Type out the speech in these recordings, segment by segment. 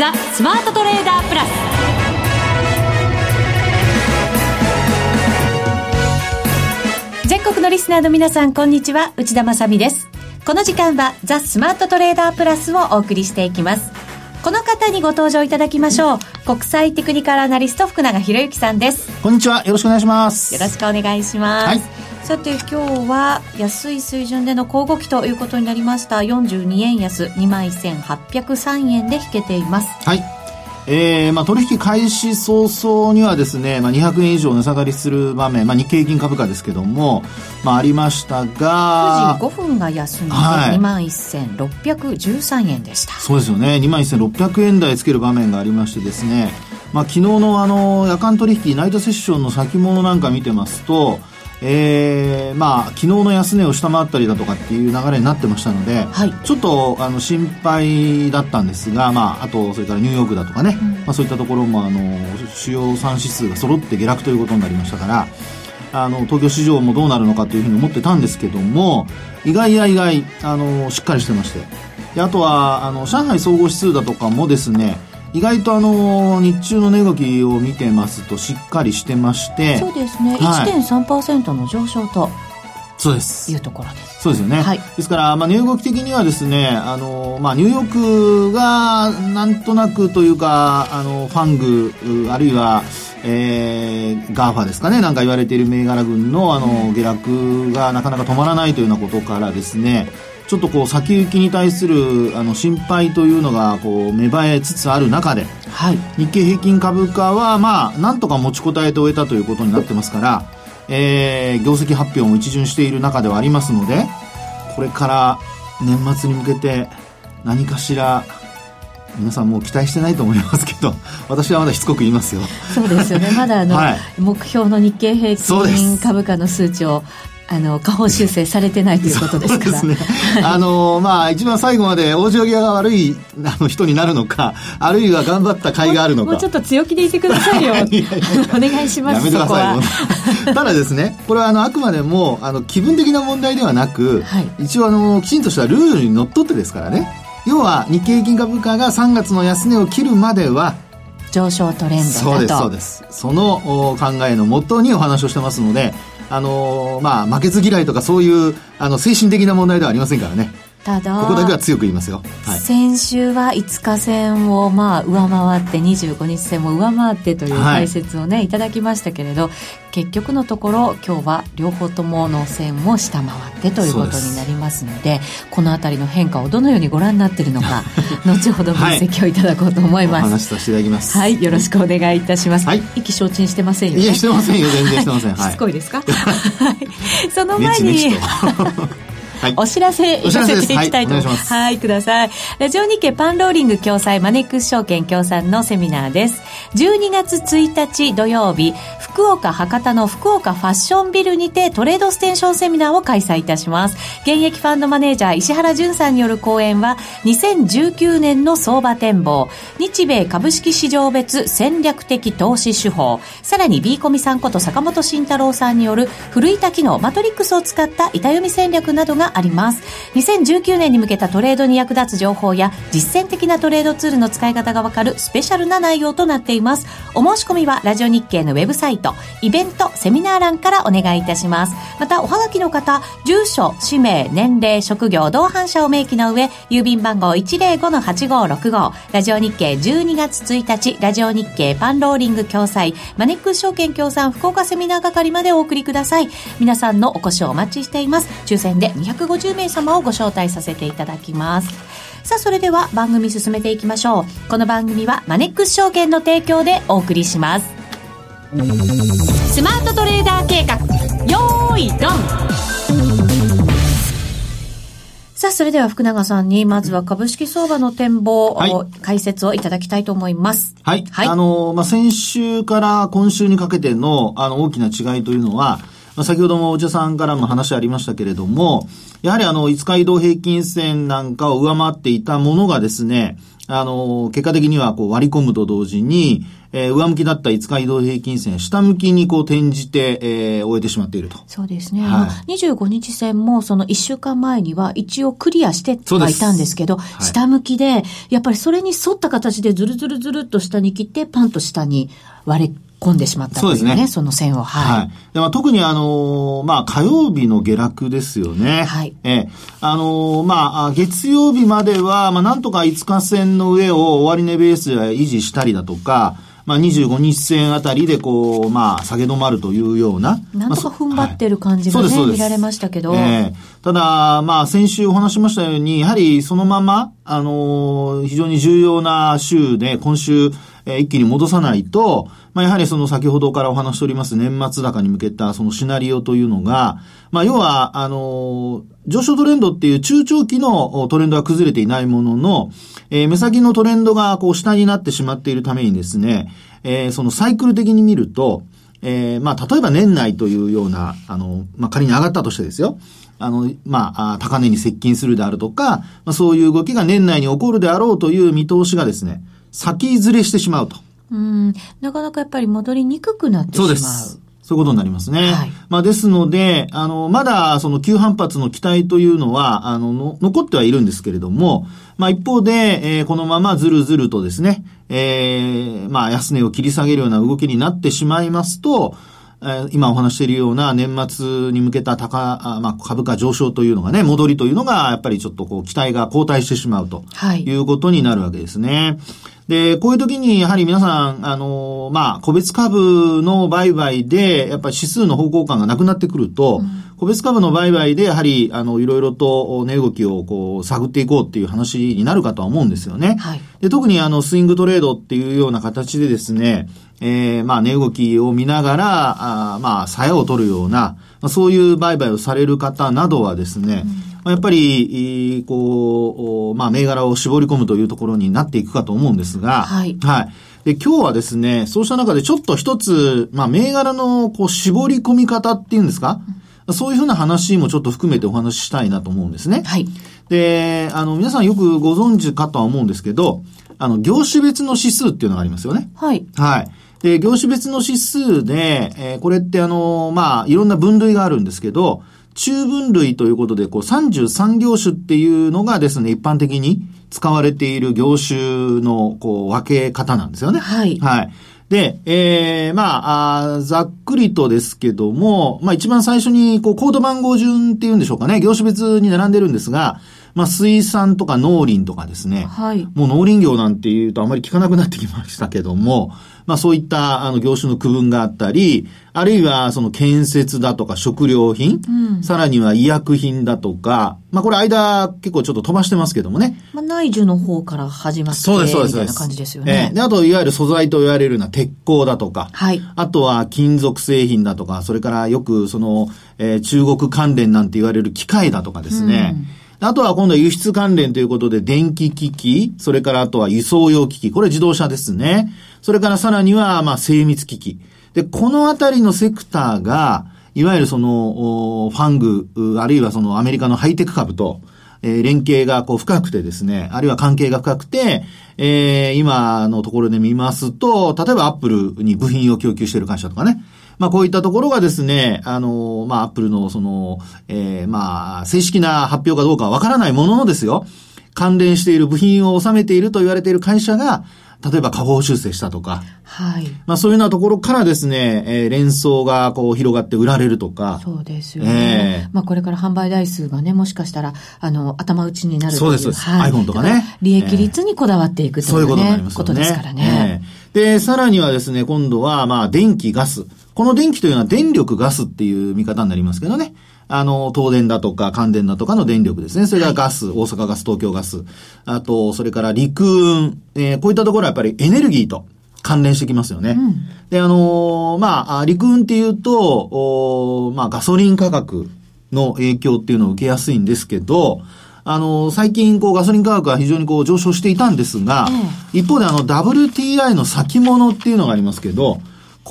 ザ・スマートトレーダープラス。全国のリスナーの皆さんこんにちは。内田まさです。この時間はザ・スマートトレーダープラスをお送りしていきます。この方にご登場いただきましょう。国際テクニカルアナリスト福永博之さんです。こんにちは。よろしくお願いします。よろしくお願いします、はい、さて今日は安い水準での交互期ということになりました。42円安2万1803円で引けています。はいえーまあ、取引開始早々にはですね、まあ、200円以上値下がりする場面、まあ、日経平均株価ですけども、まあ、ありましたが9時5分が安値で2万1613円でした、そうですよね。2万1600円台つける場面がありましてですね、まあ、昨日のあの夜間取引ナイトセッションの先物なんか見てますとえー、まあ昨日の安値を下回ったりだとかっていう流れになってましたので、はい、ちょっとあの心配だったんですが、まあ、あとそれからニューヨークだとかね、うん、まあ、そういったところもあの主要3指数が揃って下落ということになりましたからあの東京市場もどうなるのかというふうに思ってたんですけども意外や意外あのしっかりしてまして。であとはあの上海総合指数だとかもですね意外とあの日中の値動きを見てますとしっかりしてましてそうですね、はい、1.3%の上昇とそうです。いうところです。そうですよね、はい、ですから、まあ、値動き的にはですねあの、まあ、ニューヨークがなんとなくというかあのファングあるいはえー、 GAFA ですかねなんか言われている銘柄群のあの下落がなかなか止まらないというようなことからですねちょっとこう先行きに対するあの心配というのがこう芽生えつつある中で、はい、日経平均株価はまあなんとか持ちこたえて終えたということになってますから、えー、業績発表も一巡している中ではありますのでこれから年末に向けて何かしら皆さんもう期待してないと思いますけど 私はまだしつこく言いますよ。そうですよね。まだあの、はい、目標の日経平均株価の数値をあの下方修正されてないということですから。ね、あのまあ一番最後まで往生際が悪いあの人になるのかあるいは頑張った甲斐があるのか。もうちょっと強気でいてくださいよ。お願いしますやめてくださいただですねこれはあのあくまでもあの気分的な問題ではなく、はい、一応あのきちんとしたルールにのっとってですからね。要は日経平均株価が3月の安値を切るまでは上昇トレンドだと。そうですそうです。その考えのもとにお話をしてますのであのー、まあ、負けず嫌いとかそういう、あの、精神的な問題ではありませんからね。ただここだけは強く言いますよ、はい、先週は5日戦をまあ上回って25日戦も上回ってという解説をね、はい、いただきましたけれど結局のところ今日は両方ともの線を下回ってということになりますのでこの辺りの変化をどのようにご覧になっているのか 後ほど分析をいただこうと思います、はい、話させていただきます。はい。よろしくお願いいたします、はい、意気消沈してませんよね。いやしてませんよ。全然してません、しつこいですか？はい。その前にはい、お知らせ行かせていきたいと思います。はい、ください。ラジオ日経パンローリング共催マネックス証券協賛のセミナーです。12月1日土曜日、福岡博多の福岡ファッションビルにてトレードステーションセミナーを開催いたします。現役ファンドマネージャー石原淳さんによる講演は、2019年の相場展望、日米株式市場別戦略的投資手法、さらに B コミさんこと坂本慎太郎さんによる古板機能マトリックスを使った板読み戦略などがあります。2019年に向けたトレードに役立つ情報や実践的なトレードツールの使い方がわかるスペシャルな内容となっています。お申し込みはラジオ日経のウェブサイト、イベント、セミナー欄からお願いいたします。また、おはがきの方、住所、氏名、年齢、職業、同伴者を明記の上、郵便番号105-8565、ラジオ日経12月1日、ラジオ日経パンローリング共催、マネックス証券協賛福岡セミナー係までお送りください。皆さんのお越しをお待ちしています。抽選で200 250名様をご招待させていただきます。さあ、それでは番組進めていきましょう。この番組はマネックス証券の提供でお送りします。スマートトレーダー計画、よーい、ドンさあ、それでは福永さんに、まずは株式相場の展望、はい、解説をいただきたいと思います。はい。はい、あの、まあ、先週から今週にかけての、あの、大きな違いというのは、まあ、先ほどもお茶さんからも話ありましたけれども、やはりあの、5日移動平均線なんかを上回っていたものがですね、あの、結果的にはこう割り込むと同時に、えー、上向きだった5日移動平均線、下向きにこう転じて、えー、終えてしまっていると。そうですね。はい、25日線もその1週間前には一応クリアしてはいたんですけど、はい、下向きで、やっぱりそれに沿った形でずるずるずるっと下に切って、パンと下に割れ込んでしまったというね、そうですねその線を。はい。はい、でまあ、特にあのー、まあ、火曜日の下落ですよね。はい。えあのー、まあ、月曜日までは、まあ、なんとか5日線の上を終値ベースで維持したりだとか、まあ、25日線あたりでこう、まあ、下げ止まるというような。なんとか踏ん張ってる感じがね、はい、見られましたけど。えー、ただ、まあ、先週お話しましたように、やはりそのまま、あのー、非常に重要な週で、今週、えー、一気に戻さないと、まあ、やはりその先ほどからお話しております年末高に向けたそのシナリオというのが、まあ、要は、あの、上昇トレンドっていう中長期のトレンドは崩れていないものの、えー、目先のトレンドがこう下になってしまっているためにですね、えー、そのサイクル的に見ると、えー、まあ、例えば年内というような、あの、まあ、仮に上がったとしてですよ。あの、まあ、高値に接近するであるとか、まあ、そういう動きが年内に起こるであろうという見通しがですね、先ずれしてしまうと。うん、なかなかやっぱり戻りにくくなってしまう。そうです。そういうことになりますね。はい、まあ、ですので、あの、まだ、その急反発の期待というのは、あの、の残ってはいるんですけれども、まあ、一方で、えー、このままずるずるとですね、えー、まあ、安値を切り下げるような動きになってしまいますと、え今お話しているような年末に向けた高、あまあ、株価上昇というのがね、戻りというのが、やっぱりちょっとこう、期待が後退してしまうと。はい。いうことになるわけですね。で、こういう時に、やはり皆さん、あの、まあ、個別株の売買で、やっぱり指数の方向感がなくなってくると、うん、個別株の売買で、やはり、あの、いろいろと値動きをこう、探っていこうっていう話になるかとは思うんですよね。はい。で、特にあの、スイングトレードっていうような形でですね、えー、まあ、値動きを見ながら、あまあ、鞘を取るような、まあ、そういう売買をされる方などはですね、うん、やっぱり、こう、まあ、銘柄を絞り込むというところになっていくかと思うんですが、はい。はい。で、今日はですね、そうした中でちょっと一つ、まあ、銘柄の、こう、絞り込み方っていうんですか、うん、そういうふうな話もちょっと含めてお話ししたいなと思うんですね。はい。で、あの、皆さんよくご存知かとは思うんですけど、あの、業種別の指数っていうのがありますよね。はい。はい。で、業種別の指数で、えー、これってあの、まあ、いろんな分類があるんですけど、中分類ということで、こう、33業種っていうのがですね、一般的に使われている業種の、こう、分け方なんですよね。はい。はい。で、えー、まああ、ざっくりとですけども、まあ一番最初に、こう、コード番号順っていうんでしょうかね、業種別に並んでるんですが、まあ、水産とか農林とかですね。はい。もう農林業なんていうとあまり聞かなくなってきましたけども、まあそういったあの業種の区分があったり、あるいはその建設だとか食料品、うん、さらには医薬品だとか、まあこれ間結構ちょっと飛ばしてますけどもね。まあ内需の方から始まって、そうです、そうです。みたいな感じですよね。えー、で、あといわゆる素材と言われるような鉄鋼だとか、はい。あとは金属製品だとか、それからよくその、えー、中国関連なんて言われる機械だとかですね、うんあとは今度は輸出関連ということで電気機器、それからあとは輸送用機器、これ自動車ですね。それからさらには、まあ、精密機器。で、このあたりのセクターが、いわゆるその、ファング、あるいはそのアメリカのハイテク株と、え、連携がこう深くてですね、あるいは関係が深くて、えー、今のところで見ますと、例えばアップルに部品を供給している会社とかね、まあこういったところがですね、あの、まあアップルのその、えー、まあ正式な発表かどうかはわからないもののですよ、関連している部品を収めていると言われている会社が、例えば下方修正したとか、はい。まあそういうようなところからですね、えー、連想がこう広がって売られるとか。そうですよね。えー、まあこれから販売台数がね、もしかしたら、あの、頭打ちになる。そうです。はい、iPhone とかね。利益率にこだわっていくという、ね、そういうことになりますね。ことですからね。えー、で、さらにはですね、今度は、まあ電気、ガス。この電気というのは電力、ガスっていう見方になりますけどね。あの、東電だとか関電だとかの電力ですね。それからガス、はい、大阪ガス、東京ガス。あと、それから陸運、えー、こういったところはやっぱりエネルギーと関連してきますよね。うん、で、あのー、まあ、陸運っていうと、おまあ、ガソリン価格の影響っていうのを受けやすいんですけど、あの、最近、こう、ガソリン価格が非常にこう、上昇していたんですが、一方で、あの、WTI の先物っていうのがありますけど、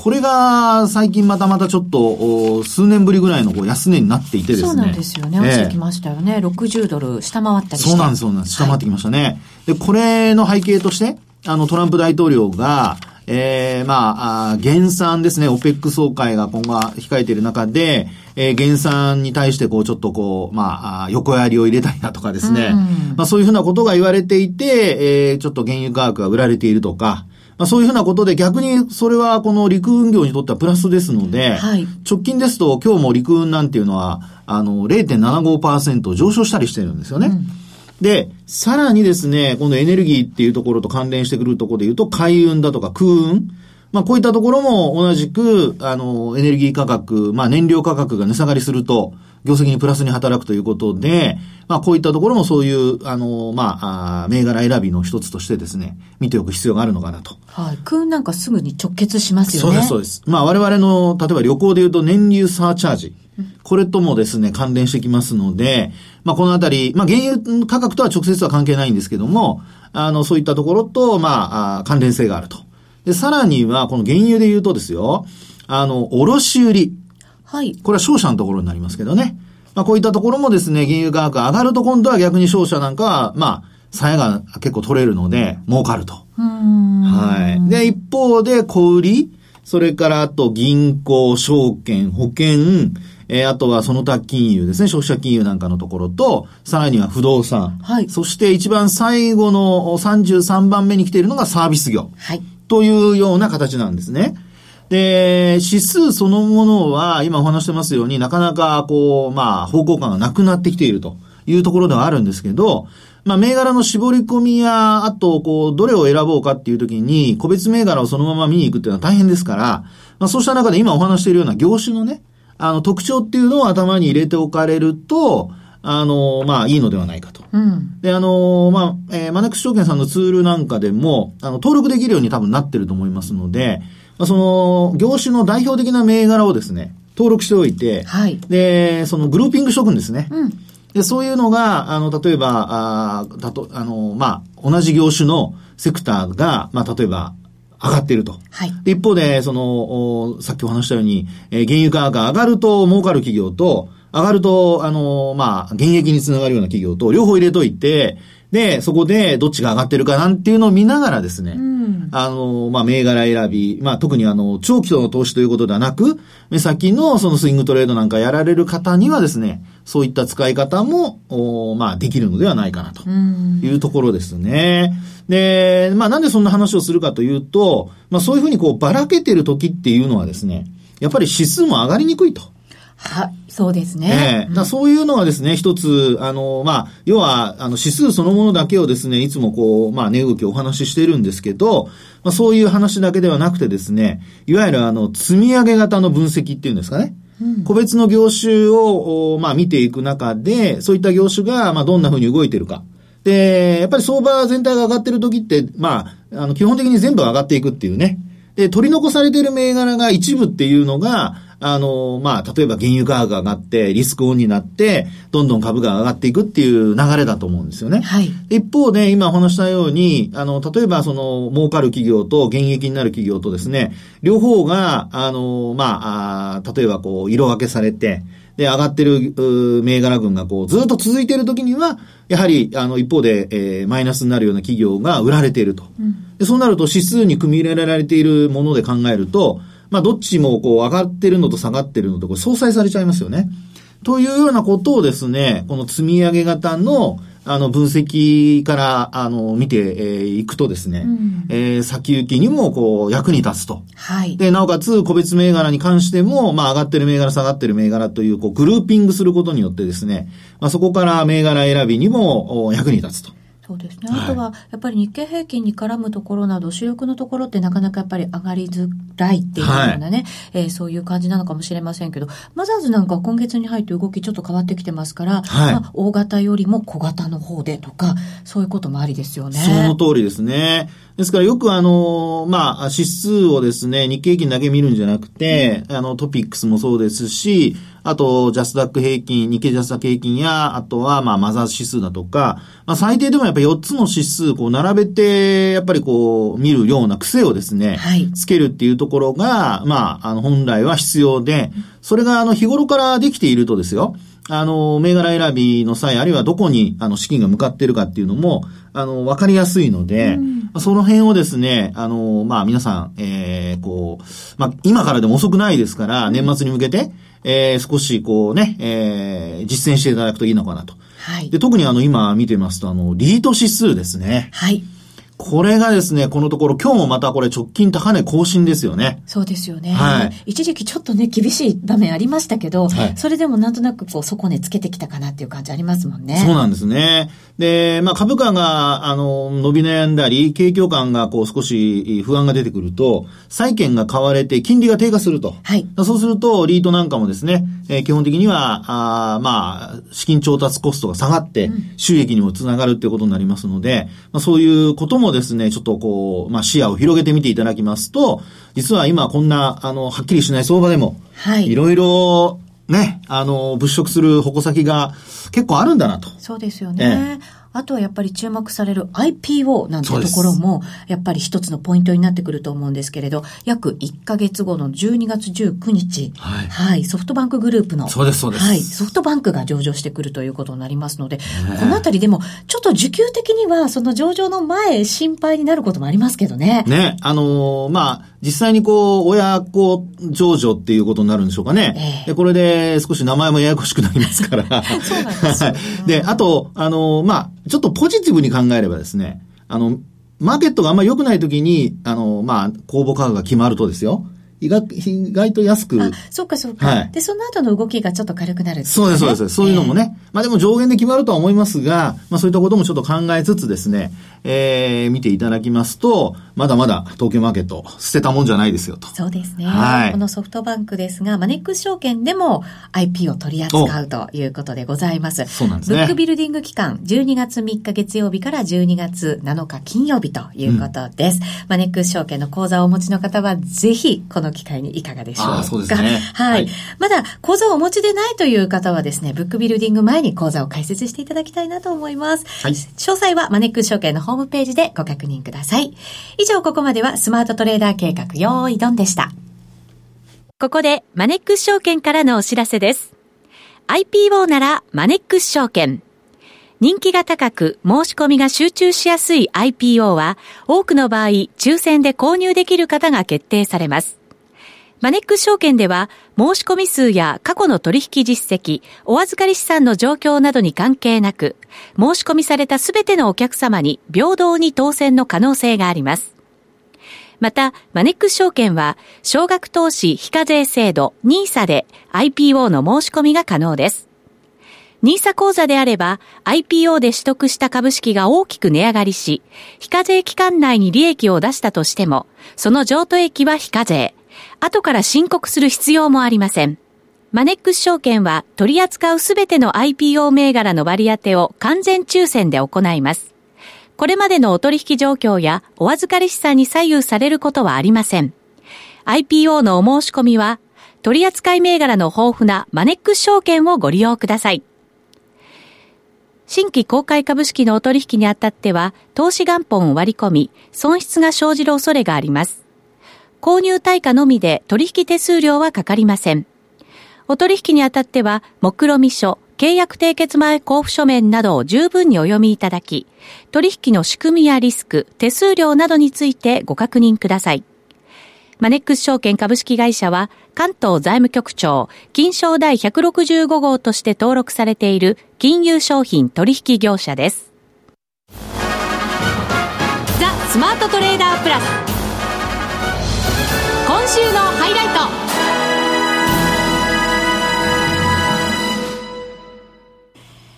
これが最近またまたちょっと数年ぶりぐらいのこう安値になっていてですね。そうなんですよね。落ちてきましたよね。えー、60ドル下回ったりして。そうなんです、そうなんです。下回ってきましたね。はい、で、これの背景として、あの、トランプ大統領が、ええー、まあ、減産ですね、オペック総会が今後は控えている中で、えー、減産に対してこう、ちょっとこう、まあ、横やりを入れたりだとかですね、うん、まあそういうふうなことが言われていて、えー、ちょっと原油価格が売られているとか、まあ、そういうふうなことで逆にそれはこの陸運業にとってはプラスですので、はい、直近ですと今日も陸運なんていうのは、あの、0.75%上昇したりしてるんですよね。うんで、さらにですね、このエネルギーっていうところと関連してくるところで言うと、海運だとか空運。まあ、こういったところも同じく、あの、エネルギー価格、まあ、燃料価格が値下がりすると、業績にプラスに働くということで、まあ、こういったところもそういう、あの、まあ、あ銘柄選びの一つとしてですね、見ておく必要があるのかなと。はい。空運なんかすぐに直結しますよね。そうです、そうです。まあ、我々の、例えば旅行で言うと燃油サーチャージ。これともですね、関連してきますので、まあ、このあたり、まあ、原油価格とは直接は関係ないんですけども、あの、そういったところと、まあ、関連性があると。で、さらには、この原油で言うとですよ、あの、卸売。はい。これは商社のところになりますけどね。まあ、こういったところもですね、原油価格上がると今度は逆に商社なんかは、まあ、鞘が結構取れるので、儲かると。はい。で、一方で、小売り、それからあと銀行、証券、保険、えー、あとはその他金融ですね、消費者金融なんかのところと、さらには不動産。はい。そして一番最後の33番目に来ているのがサービス業。はい。というような形なんですね。で、指数そのものは、今お話してますようになかなかこう、まあ、方向感がなくなってきているというところではあるんですけど、まあ、銘柄の絞り込みや、あと、こう、どれを選ぼうかっていう時に、個別銘柄をそのまま見に行くっていうのは大変ですから、まあ、そうした中で今お話しているような業種のね、あの、特徴っていうのを頭に入れておかれると、あの、まあ、いいのではないかと。うん、で、あの、まあ、えー、マネックス証券さんのツールなんかでも、あの、登録できるように多分なってると思いますので、まあ、その、業種の代表的な銘柄をですね、登録しておいて、はい、で、そのグルーピングしておくんですね。うん、で、そういうのが、あの、例えば、あだと、あの、まあ、同じ業種のセクターが、まあ、例えば、上がっていると。はい。一方で、その、さっきお話したように、えー、原油価格が上がると儲かる企業と、上がると、あの、まあ、現役につながるような企業と、両方入れといて、で、そこでどっちが上がってるかなんていうのを見ながらですね、うん、あの、まあ、銘柄選び、まあ、特にあの、長期の投資ということではなく、目先のそのスイングトレードなんかやられる方にはですね、そういった使い方も、おまあ、できるのではないかなというところですね。うん、で、まあ、なんでそんな話をするかというと、まあ、そういうふうにこう、ばらけてる時っていうのはですね、やっぱり指数も上がりにくいと。はい、そうですね。ええー、そういうのはですね、一つ、あの、まあ、要は、あの、指数そのものだけをですね、いつもこう、まあ、値動きをお話ししているんですけど、まあ、そういう話だけではなくてですね、いわゆるあの、積み上げ型の分析っていうんですかね。うん、個別の業種を、まあ、見ていく中で、そういった業種が、まあ、どんな風に動いているか。で、やっぱり相場全体が上がってる時って、まあ、あの、基本的に全部上がっていくっていうね。で、取り残されている銘柄が一部っていうのが、あの、まあ、例えば原油価格が上がって、リスクオンになって、どんどん株が上がっていくっていう流れだと思うんですよね。はい。一方で、今お話したように、あの、例えばその、儲かる企業と現役になる企業とですね、両方が、あの、まあ、あ例えばこう、色分けされて、で、上がってる、銘柄群がこう、ずっと続いているときには、やはり、あの、一方で、えー、マイナスになるような企業が売られていると。うん、でそうなると、指数に組み入れられているもので考えると、まあ、どっちもこう上がってるのと下がってるのとこれ相殺されちゃいますよね。というようなことをですね、この積み上げ型のあの、分析から、あの、見てい、えー、くとですね、うん、えー、先行きにも、こう、役に立つと。はい。で、なおかつ、個別銘柄に関しても、まあ、上がってる銘柄、下がってる銘柄という、こう、グルーピングすることによってですね、まあ、そこから銘柄選びにも、役に立つと。そうですね。あとは、やっぱり日経平均に絡むところなど、主力のところってなかなかやっぱり上がりづらいっていうようなね、はい、えー、そういう感じなのかもしれませんけど、マザーズなんか今月に入って動きちょっと変わってきてますから、はい、まあ、大型よりも小型の方でとか、そういうこともありですよね。その通りですね。ですからよくあの、まあ、指数をですね、日経平均だけ見るんじゃなくて、うん、あの、トピックスもそうですし、あと、ジャスダック平均、日経ジャスダック平均や、あとは、まあ、マザーズ指数だとか、まあ、最低でもやっぱり4つの指数、こう、並べて、やっぱりこう、見るような癖をですね、はい、つけるっていうところが、まあ、あの、本来は必要で、それが、あの、日頃からできているとですよ、あの、銘柄選びの際、あるいはどこに、あの、資金が向かっているかっていうのも、あの、わかりやすいので、うん、その辺をですね、あの、まあ、皆さん、えー、こう、まあ、今からでも遅くないですから、年末に向けて、えー、少しこうね、えー、実践していただくといいのかなと。はい。で、特にあの、今見てますと、あの、リート指数ですね。はい。これがですね、このところ、今日もまたこれ直近高値更新ですよね。そうですよね。はい。一時期ちょっとね、厳しい場面ありましたけど、はい、それでもなんとなくこう、底値つけてきたかなっていう感じありますもんね。そうなんですね。で、まあ株価が、あの、伸び悩んだり、景況感がこう少し不安が出てくると、債券が買われて金利が低下すると。はい。そうすると、リートなんかもですね、えー、基本的には、あまあ、資金調達コストが下がって、収益にもつながるっていうことになりますので、まあそういうこともですね、ちょっとこう、こう、まあ、視野を広げてみていただきますと、実は今こんな、あの、はっきりしない相場でも、はい。いろいろ、ね、あの、物色する矛先が結構あるんだなと。そうですよね。ええあとはやっぱり注目される IPO なんてところも、やっぱり一つのポイントになってくると思うんですけれど、約1ヶ月後の12月19日、はい、はい、ソフトバンクグループの、そうです、そうです。はい、ソフトバンクが上場してくるということになりますので、このあたりでも、ちょっと需給的には、その上場の前、心配になることもありますけどね。ね、あのー、まあ、実際にこう、親子上場っていうことになるんでしょうかね。えー、で、これで少し名前もややこしくなりますから。そうなんですよ、ね、で、あと、あのー、まあ、ちょっとポジティブに考えればですね、あの、マーケットがあんまり良くない時に、あの、まあ、公募価格が決まるとですよ。意外意外と安く。あ、そうかそうか。はい。で、その後の動きがちょっと軽くなる、ね、そうです、そうです。そういうのもね。えー、まあでも上限で決まるとは思いますが、まあそういったこともちょっと考えつつですね、えー、見ていただきますと、まだまだ東京マーケット捨てたもんじゃないですよと。そうですね。はい。このソフトバンクですが、マネックス証券でも IP を取り扱うということでございます。そうなんですね。ブックビルディング期間、12月3日月曜日から12月7日金曜日ということです。うん、マネックス証券の口座をお持ちの方は、ぜひこの機会にいかがでしょうか？あそうですね。はい。はい、まだ口座をお持ちでないという方はですね、ブックビルディング前に口座を開設していただきたいなと思います。はい。詳細はマネックス証券のホームページでご確認ください。以上、ここまではスマートトレーダー計画、用意ドンでした。ここで、マネックス証券からのお知らせです。IPO なら、マネックス証券。人気が高く、申し込みが集中しやすい IPO は、多くの場合、抽選で購入できる方が決定されます。マネックス証券では、申し込み数や過去の取引実績、お預かり資産の状況などに関係なく、申し込みされたすべてのお客様に平等に当選の可能性があります。また、マネックス証券は、少額投資非課税制度 NISA で IPO の申し込みが可能です。NISA 口座であれば、IPO で取得した株式が大きく値上がりし、非課税期間内に利益を出したとしても、その譲渡益は非課税。後から申告する必要もありません。マネックス証券は取り扱うすべての IPO 銘柄の割り当てを完全抽選で行います。これまでのお取引状況やお預かり資産に左右されることはありません。IPO のお申し込みは、取扱い銘柄の豊富なマネックス証券をご利用ください。新規公開株式のお取引にあたっては、投資元本を割り込み、損失が生じる恐れがあります。購入対価のみで取引手数料はかかりません。お取引にあたっては、目論見書、契約締結前交付書面などを十分にお読みいただき、取引の仕組みやリスク、手数料などについてご確認ください。マネックス証券株式会社は、関東財務局長、金賞第165号として登録されている金融商品取引業者です。ザ・スマートトレーダープラス。今週のハイライト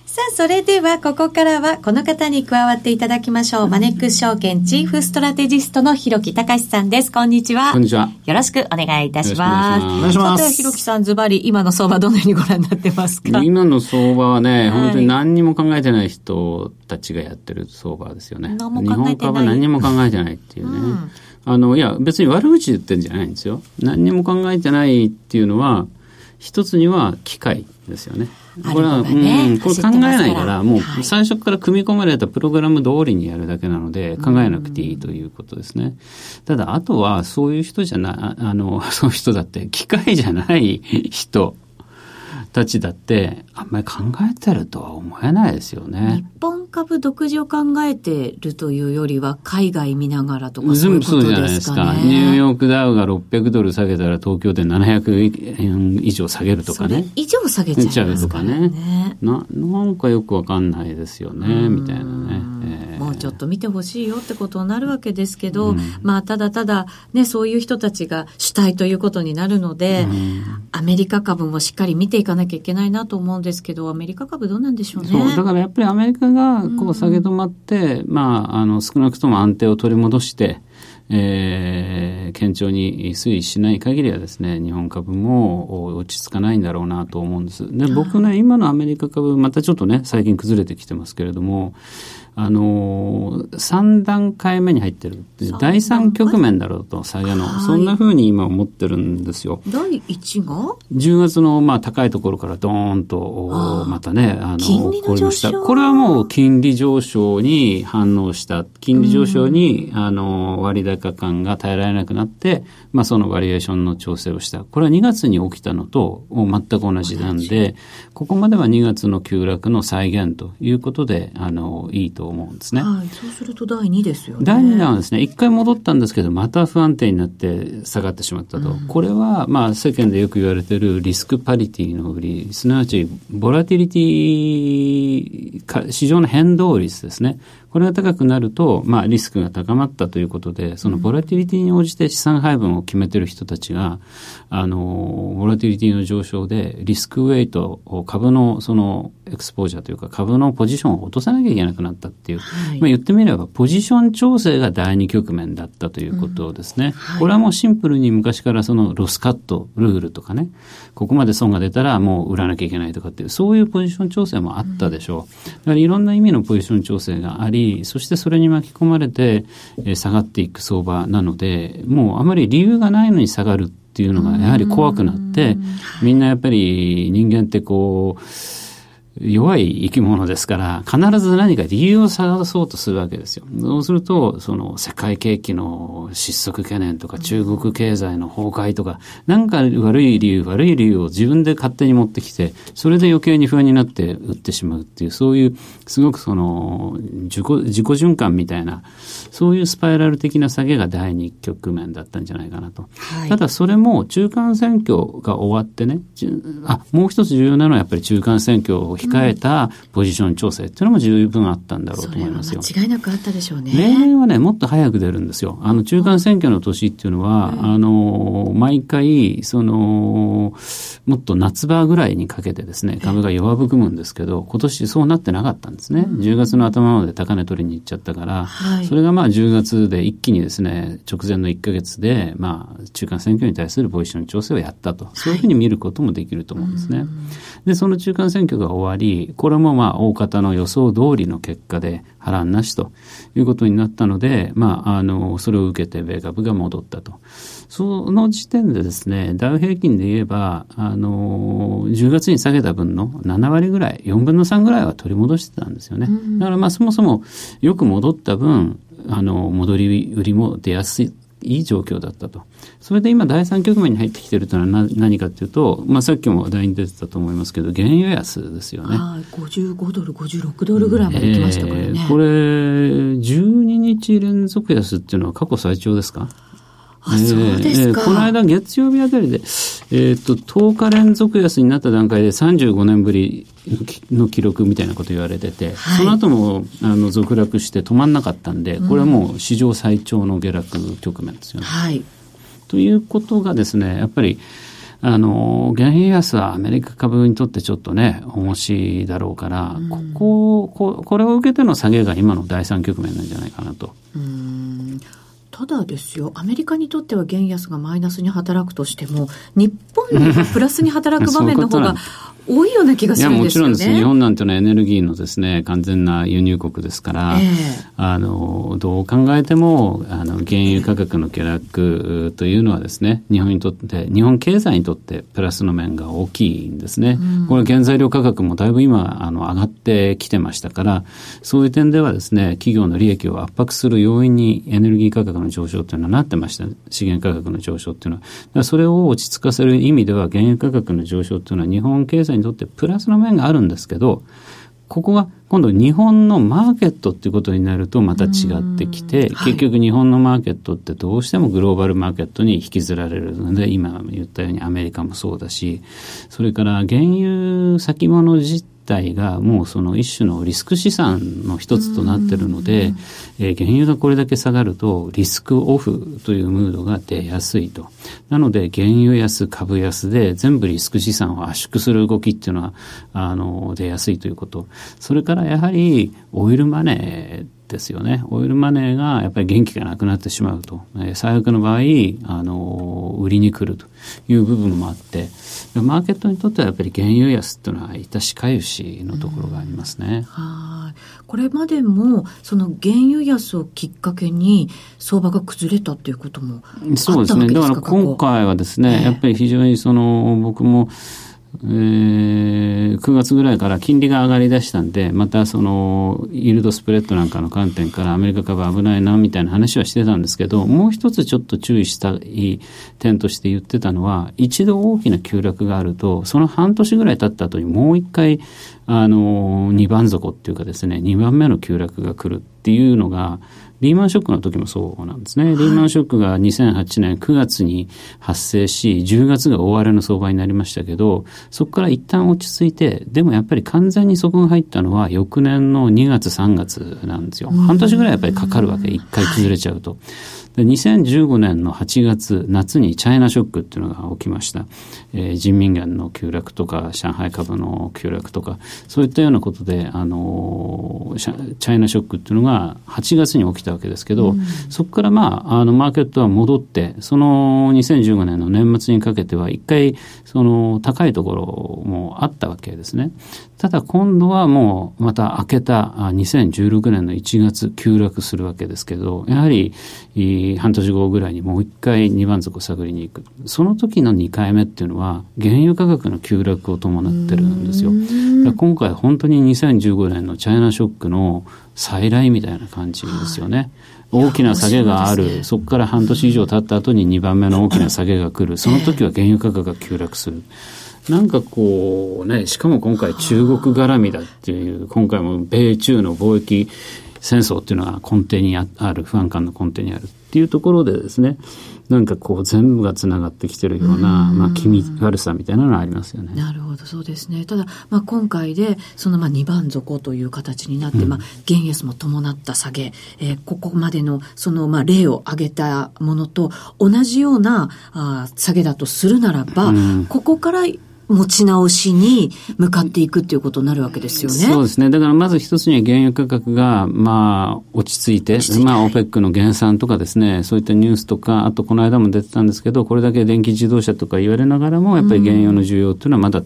さあ、それではここからはこの方に加わっていただきましょう。マネックス証券チーフストラテジストの広木隆さんです。こんにちは。こんにちは。よろしくお願いいたします。お願いします。木さんズバリ今の相場どのようにご覧になってますか？今の相場はね、はい、本当に何にも考えてない人たちがやってる相場ですよね。日本株は何にも考えてないっていうね。うんあの、いや、別に悪口言ってんじゃないんですよ。何にも考えてないっていうのは、一つには機械ですよね。これは、ね、うん、これ考えないから、もう最初から組み込まれたプログラム通りにやるだけなので、考えなくていいということですね。ただ、あとは、そういう人じゃない、あの、そういう人だって、機械じゃない人たちだって、あんまり考えてるとは思えないですよね。日本株独自を考えてるというよりは、海外見ながらとかそういうことですかね。そうじゃないですか。ニューヨークダウが600ドル下げたら東京で700円以上下げるとかね。以上下げちゃいますからね。ねな、なんかよくわかんないですよね、みたいなね。えー、もうちょっと見てほしいよってことになるわけですけど、うん、まあ、ただただ、ね、そういう人たちが主体ということになるので、うん、アメリカ株もしっかり見ていかなきゃいけないなと思うんですけど、アメリカ株どうなんでしょうね？そう、だからやっぱりアメリカがこう下げ止まって、うん、まあ、あの、少なくとも安定を取り戻して、えー、堅調に推移しない限りはですね、日本株も落ち着かないんだろうなと思うんです。で、僕ね、今のアメリカ株、またちょっとね、最近崩れてきてますけれども、あの3段階目に入ってる第3局面だろうと下げの。そんなふうに今思ってるんですよ。第1が ?10 月のまあ高いところからドーンとまたねあの金利の上昇。これはもう金利上昇に反応した。金利上昇に、あの割高感が耐えられなくなって、まあ、そのバリエーションの調整をした。これは2月に起きたのと全く同じなんでここまでは2月の急落の再現ということであのいいと思うんですね。はい、そうすると第2ですよね。第2弾はですね、一回戻ったんですけど、また不安定になって下がってしまったと。うん、これは、まあ、世間でよく言われているリスクパリティの売り、すなわち、ボラティリティ、市場の変動率ですね。これが高くなると、まあ、リスクが高まったということで、そのボラティリティに応じて資産配分を決めてる人たちが、あの、ボラティリティの上昇で、リスクウェイトを株のそのエクスポージャーというか株のポジションを落とさなきゃいけなくなったっていう、はい、まあ言ってみればポジション調整が第二局面だったということですね。うん。はい、これはもうシンプルに昔からそのロスカットルールとかね、ここまで損が出たらもう売らなきゃいけないとかっていう、そういうポジション調整もあったでしょう。うん、だからいろんな意味のポジション調整があり、そしてそれに巻き込まれて、えー、下がっていく相場なので、もうあまり理由がないのに下がるっていうのがやはり怖くなって、みんなやっぱり人間ってこう、弱い生き物ですから、必ず何か理由を探そうとするわけですよ。そうすると、その世界景気の失速懸念とか中国経済の崩壊とか、なんか悪い理由、悪い理由を自分で勝手に持ってきて、それで余計に不安になって売ってしまうっていう、そういう、すごくその、自己、自己循環みたいな、そういうスパイラル的な下げが第二局面だったんじゃないかなと。はい、ただそれも中間選挙が終わってね、あ、もう一つ重要なのはやっぱり中間選挙を控えたポジション調整っていうのも十分あったんだろうと思いますよ。間違いなくあったでしょうね。例年はね、もっと早く出るんですよ。あの、中間選挙の年っていうのは、あの、毎回、その、もっと夏場ぐらいにかけてですね、株が弱含むんですけど、今年そうなってなかったんですね。うん、10月の頭まで高値取りに行っちゃったから、はい、それがまあ10月で一気にですね、直前の1か月で、まあ、中間選挙に対するポジション調整をやったと。そういうふうに見ることもできると思うんですね。はい、で、その中間選挙が終わり、これもまあ大方の予想通りの結果で波乱なしということになったので、まあ、あの、それを受けて米株が戻ったと。その時点でですね、ダウ平均で言えば、あの、10月に下げた分の7割ぐらい、4分の3ぐらいは取り戻してたんですよね。だからまあそもそもよく戻った分、あの、戻り売りも出やすいいい状況だったと。それで今第三局面に入ってきてるというのは何かというと、まあ、さっきも話題に出てたと思いますけど、原油安ですよね。はい、55ドル、56ドルぐらいまでいきましたからね。えー、これ、12日連続安っていうのは過去最長ですか？あ、そうですか、えー、この間月曜日あたりで、えっ、ー、と、10日連続安になった段階で35年ぶりの記録みたいなこと言われてて、はい、その後もあの続落して止まんなかったんで、これはもう史上最長の下落局面ですよね。はい、ということがですね、やっぱり、あの、原油安はアメリカ株にとってちょっとね、重しいだろうから、うん、こここ、これを受けての下げが今の第三局面なんじゃないかなと。うんただですよ、アメリカにとっては原安がマイナスに働くとしても、日本にプラスに働く場面の方が 多いような気がするんですよね。いや、もちろんです。日本なんていうのはエネルギーのですね、完全な輸入国ですから、えー、あの、どう考えても、あの、原油価格の下落というのはですね、日本にとって、日本経済にとってプラスの面が大きいんですね。うん、これ原材料価格もだいぶ今、あの、上がってきてましたから、そういう点ではですね、企業の利益を圧迫する要因にエネルギー価格の上昇というのはなってました。資源価格の上昇というのは。それを落ち着かせる意味では、原油価格の上昇というのは日本経済にとってプラスの面があるんですけど、ここが今度日本のマーケットっていうことになるとまた違ってきて、結局日本のマーケットってどうしてもグローバルマーケットに引きずられるので、今言ったようにアメリカもそうだし、それから原油先物自体がもうその一種のリスク資産の一つとなってるので、えー、原油がこれだけ下がるとリスクオフというムードが出やすいと。なので原油安、株安で全部リスク資産を圧縮する動きっていうのは、あの、出やすいということ。それからやはりオイルマネーですよね。オイルマネーがやっぱり元気がなくなってしまうと。えー、最悪の場合、あの、売りに来るという部分もあって、マーケットにとってはやっぱり原油安っていうのは致しかゆしのところがありますね。はい。これまでもその原油安をきっかけに相場が崩れたっていうこともそうですね。だから今回はですね、えー、やっぱり非常にその僕もえー、9月ぐらいから金利が上がりだしたんで、またその、イールドスプレッドなんかの観点からアメリカ株危ないな、みたいな話はしてたんですけど、もう一つちょっと注意したい点として言ってたのは、一度大きな急落があると、その半年ぐらい経った後にもう一回、あの、二番底っていうかですね、二番目の急落が来るっていうのが、リーマンショックの時もそうなんですね。はい、リーマンショックが2008年9月に発生し、10月が大荒れの相場になりましたけど、そこから一旦落ち着いて、でもやっぱり完全に底が入ったのは翌年の2月3月なんですよ。半年ぐらいやっぱりかかるわけ、一回崩れちゃうと。で2015年の8月、夏にチャイナショックっていうのが起きました。えー、人民元の急落とか、上海株の急落とか、そういったようなことで、あのチャイナショックっていうのが8月に起きたわけですけど、うん、そこからまあ、あの、マーケットは戻って、その2015年の年末にかけては一回、その高いところもあったわけですね。ただ今度はもうまた明けた2016年の1月急落するわけですけど、やはり半年後ぐらいにもう一回2番底探りに行く。その時の2回目っていうのは原油価格の急落を伴ってるんですよ。今回本当に2015年のチャイナショックの再来みたいな感じですよね。はい大きな下げがある、そこから半年以上経った後に2番目の大きな下げが来る、その時は原油価格が急落する。なんかこうね、しかも今回中国絡みだっていう、今回も米中の貿易戦争っていうのが根底にある、不安感の根底にあるっていうところでですね、なんかこう全部がつながってきてるような、まあ気味悪さみたいなのがありますよね。なるほど、そうですね。ただ、まあ今回で、そのまあ2番底という形になって、うん、まあ原安も伴った下げ、えー、ここまでのそのまあ例を挙げたものと同じようなあ下げだとするならば、うん、ここから持ち直しに向かっていくっていうことになるわけですよね。そうですね。だからまず一つには原油価格が、まあ、落ち着いて、いまあ、オペックの減産とかですね、そういったニュースとか、あとこの間も出てたんですけど、これだけ電気自動車とか言われながらも、やっぱり原油の需要っていうのはまだ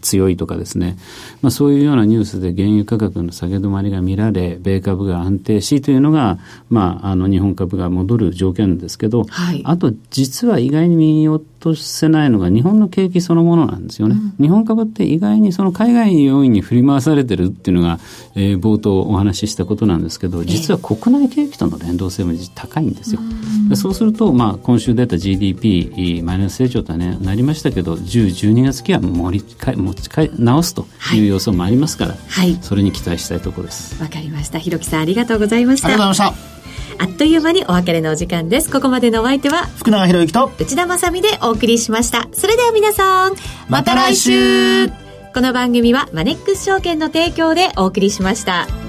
強いとかですね、まあ、そういうようなニュースで原油価格の下げ止まりが見られ、米株が安定しというのが、まあ、あの、日本株が戻る条件ですけど、はい、あと、実は意外に見ようとせないのが日本の景気そのものなんですよね。うん、日本株って意外にその海外要因に振り回されてるっていうのが、えー、冒頭お話ししたことなんですけど、実は国内景気との連動性も高いんですよ。うん、そうすると、まあ、今週出た GDP マイナス成長とは、ね、なりましたけど、10、12月期は盛り持ち直すという要素もありますから、はい、それに期待したいところです。わかりました。ひろきさんありがとうございました。ありがとうございました。あっという間にお別れのお時間です。ここまでのお相手は、福永博之と内田まさでお送りしました。それでは皆さん、また来週この番組はマネックス証券の提供でお送りしました。